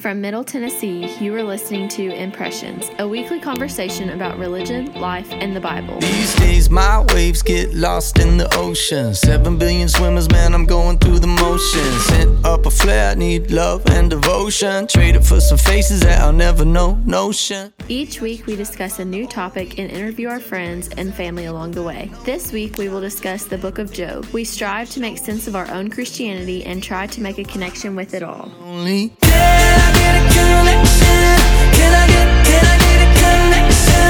From Middle Tennessee, you are listening to Impressions, a weekly conversation about religion, life, and the Bible. These days, my waves get lost in the ocean. Seven billion swimmers, man, I'm going through the motions. Sent up a flare, need love and devotion. Traded for some faces that I'll never know, notion. Each week, we discuss a new topic and interview our friends and family along the way. This week, we will discuss the book of Job. We strive to make sense of our own Christianity and try to make a connection with it all. Only can I get a connection? Can I get, can I get a connection?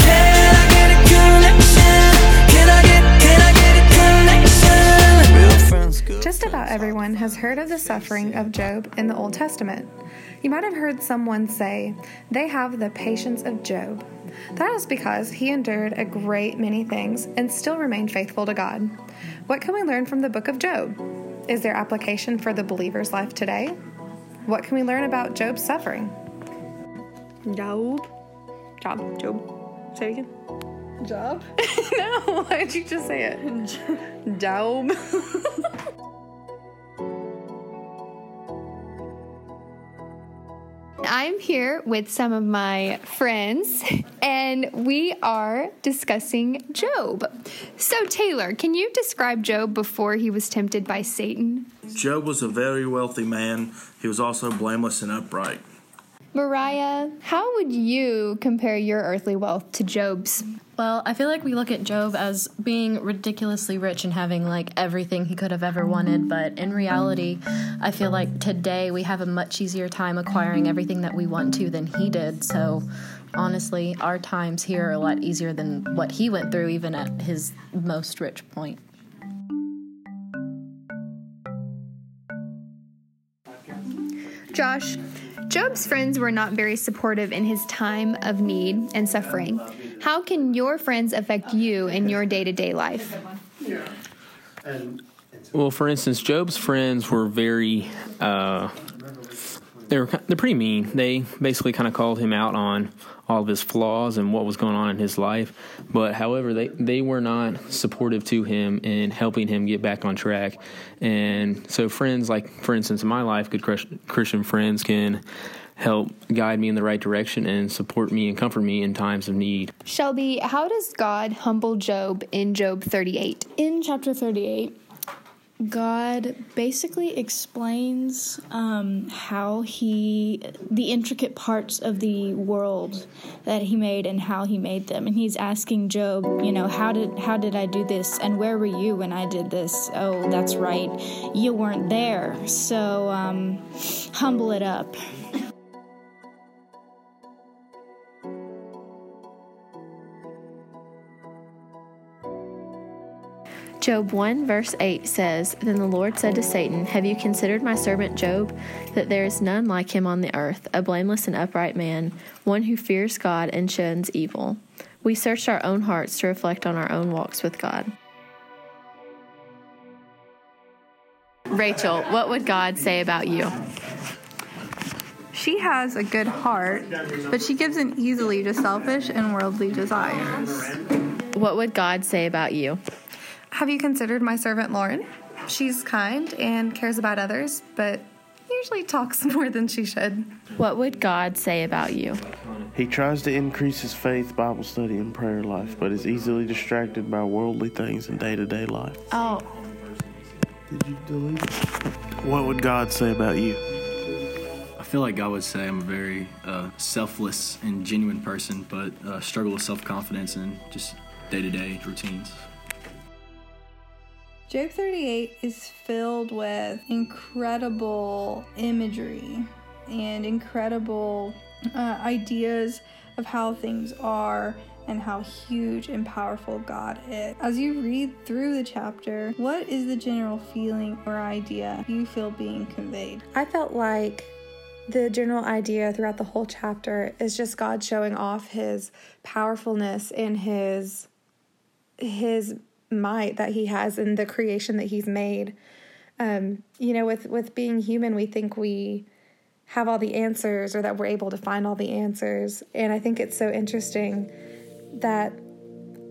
Can I get a connection? Can I get, can I get a connection? Real friends, good Just about everyone has heard of the suffering of Job in the Old Testament. You might have heard someone say they have the patience of Job. That is because he endured a great many things and still remained faithful to God. What can we learn from the book of Job? Is there application for the believer's life today? What can we learn about Job's suffering? Job. Job. Job. Say it again. Job? no, why did you just say it? Job. I'm here with some of my friends, and we are discussing Job. So, Taylor, can you describe Job before he was tempted by Satan? Job was a very wealthy man. He was also blameless and upright. Mariah, how would you compare your earthly wealth to Job's? Well, I feel like we look at Job as being ridiculously rich and having like everything he could have ever wanted, but in reality, I feel like today we have a much easier time acquiring everything that we want to than he did. So, honestly, our times here are a lot easier than what he went through, even at his most rich point. Josh, Job's friends were not very supportive in his time of need and suffering. How can your friends affect you in your day to day life? Well, for instance, Job's friends were very, uh, they were they're pretty mean. They basically kind of called him out on all of his flaws and what was going on in his life. But however, they they were not supportive to him in helping him get back on track. And so, friends like, for instance, in my life, good Christian friends can help guide me in the right direction and support me and comfort me in times of need. Shelby, how does God humble Job in Job 38? In chapter 38, God basically explains um, how he, the intricate parts of the world that he made and how he made them. And he's asking Job, you know, how did how did I do this? And where were you when I did this? Oh, that's right, you weren't there. So um, humble it up. Job 1, verse 8 says, Then the Lord said to Satan, Have you considered my servant Job, that there is none like him on the earth, a blameless and upright man, one who fears God and shuns evil? We searched our own hearts to reflect on our own walks with God. Rachel, what would God say about you? She has a good heart, but she gives in easily to selfish and worldly desires. What would God say about you? Have you considered my servant Lauren? She's kind and cares about others, but usually talks more than she should. What would God say about you? He tries to increase his faith, Bible study, and prayer life, but is easily distracted by worldly things in day to day life. Oh, Did you delete it? What would God say about you? I feel like God would say I'm a very uh, selfless and genuine person, but uh, struggle with self confidence and just day to day routines. Job 38 is filled with incredible imagery and incredible uh, ideas of how things are and how huge and powerful God is. As you read through the chapter, what is the general feeling or idea you feel being conveyed? I felt like the general idea throughout the whole chapter is just God showing off his powerfulness and his his might that he has in the creation that he's made. Um, you know, with with being human, we think we have all the answers or that we're able to find all the answers. And I think it's so interesting that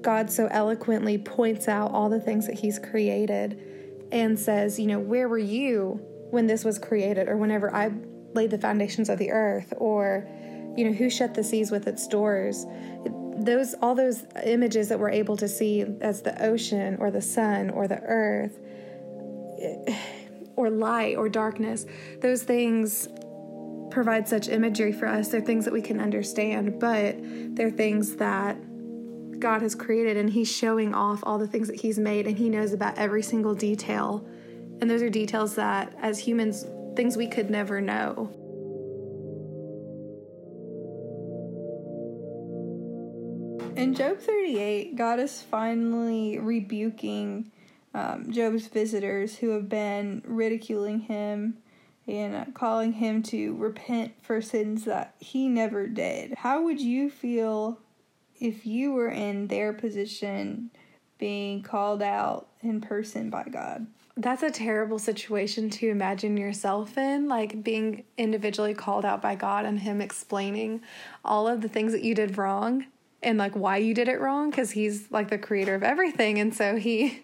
God so eloquently points out all the things that he's created and says, you know, where were you when this was created or whenever I laid the foundations of the earth or you know who shut the seas with its doors those all those images that we're able to see as the ocean or the sun or the earth or light or darkness those things provide such imagery for us. They're things that we can understand but they're things that God has created and he's showing off all the things that he's made and he knows about every single detail. And those are details that as humans things we could never know In Job 38, God is finally rebuking um, Job's visitors who have been ridiculing him and uh, calling him to repent for sins that he never did. How would you feel if you were in their position being called out in person by God? That's a terrible situation to imagine yourself in, like being individually called out by God and Him explaining all of the things that you did wrong and like why you did it wrong because He's like the creator of everything. And so He.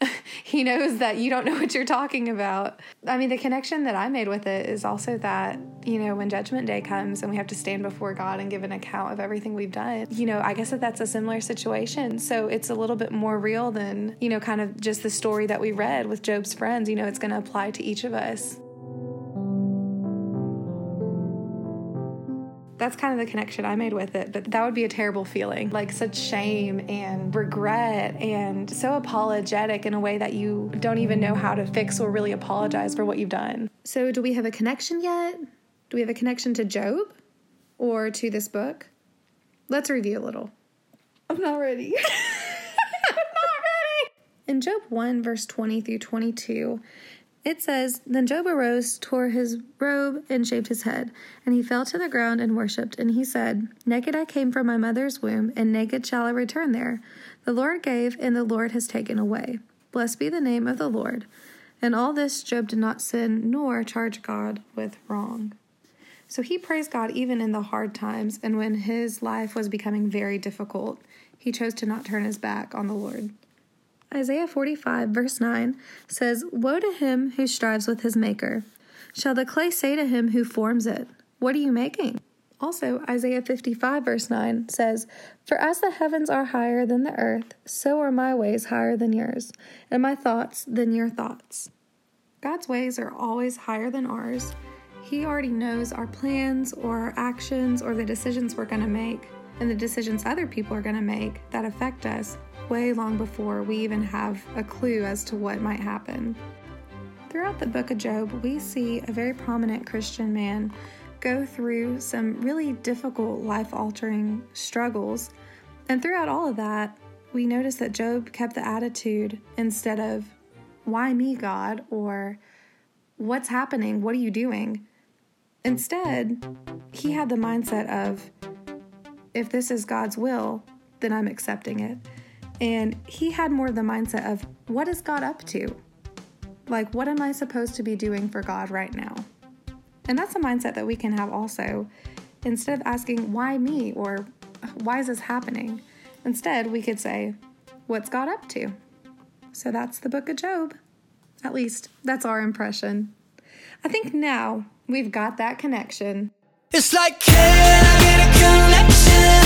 he knows that you don't know what you're talking about. I mean, the connection that I made with it is also that, you know, when judgment day comes and we have to stand before God and give an account of everything we've done, you know, I guess that that's a similar situation. So it's a little bit more real than, you know, kind of just the story that we read with Job's friends. You know, it's going to apply to each of us. That's kind of the connection I made with it, but that would be a terrible feeling. Like such shame and regret and so apologetic in a way that you don't even know how to fix or really apologize for what you've done. So, do we have a connection yet? Do we have a connection to Job or to this book? Let's review a little. I'm not ready. I'm not ready. In Job 1, verse 20 through 22, it says, Then Job arose, tore his robe, and shaved his head. And he fell to the ground and worshipped. And he said, Naked I came from my mother's womb, and naked shall I return there. The Lord gave, and the Lord has taken away. Blessed be the name of the Lord. And all this Job did not sin, nor charge God with wrong. So he praised God even in the hard times, and when his life was becoming very difficult, he chose to not turn his back on the Lord. Isaiah 45, verse 9 says, Woe to him who strives with his maker. Shall the clay say to him who forms it, What are you making? Also, Isaiah 55, verse 9 says, For as the heavens are higher than the earth, so are my ways higher than yours, and my thoughts than your thoughts. God's ways are always higher than ours. He already knows our plans or our actions or the decisions we're going to make and the decisions other people are going to make that affect us way long before we even have a clue as to what might happen. Throughout the book of Job, we see a very prominent Christian man go through some really difficult life altering struggles. And throughout all of that, we notice that Job kept the attitude instead of, Why me, God? or What's happening? What are you doing? Instead, he had the mindset of, If this is God's will, then I'm accepting it. And he had more the mindset of, What is God up to? Like, what am I supposed to be doing for God right now? And that's a mindset that we can have also. Instead of asking, why me? or why is this happening? Instead, we could say, what's God up to? So that's the book of Job. At least, that's our impression. I think now we've got that connection. It's like, can I get a connection?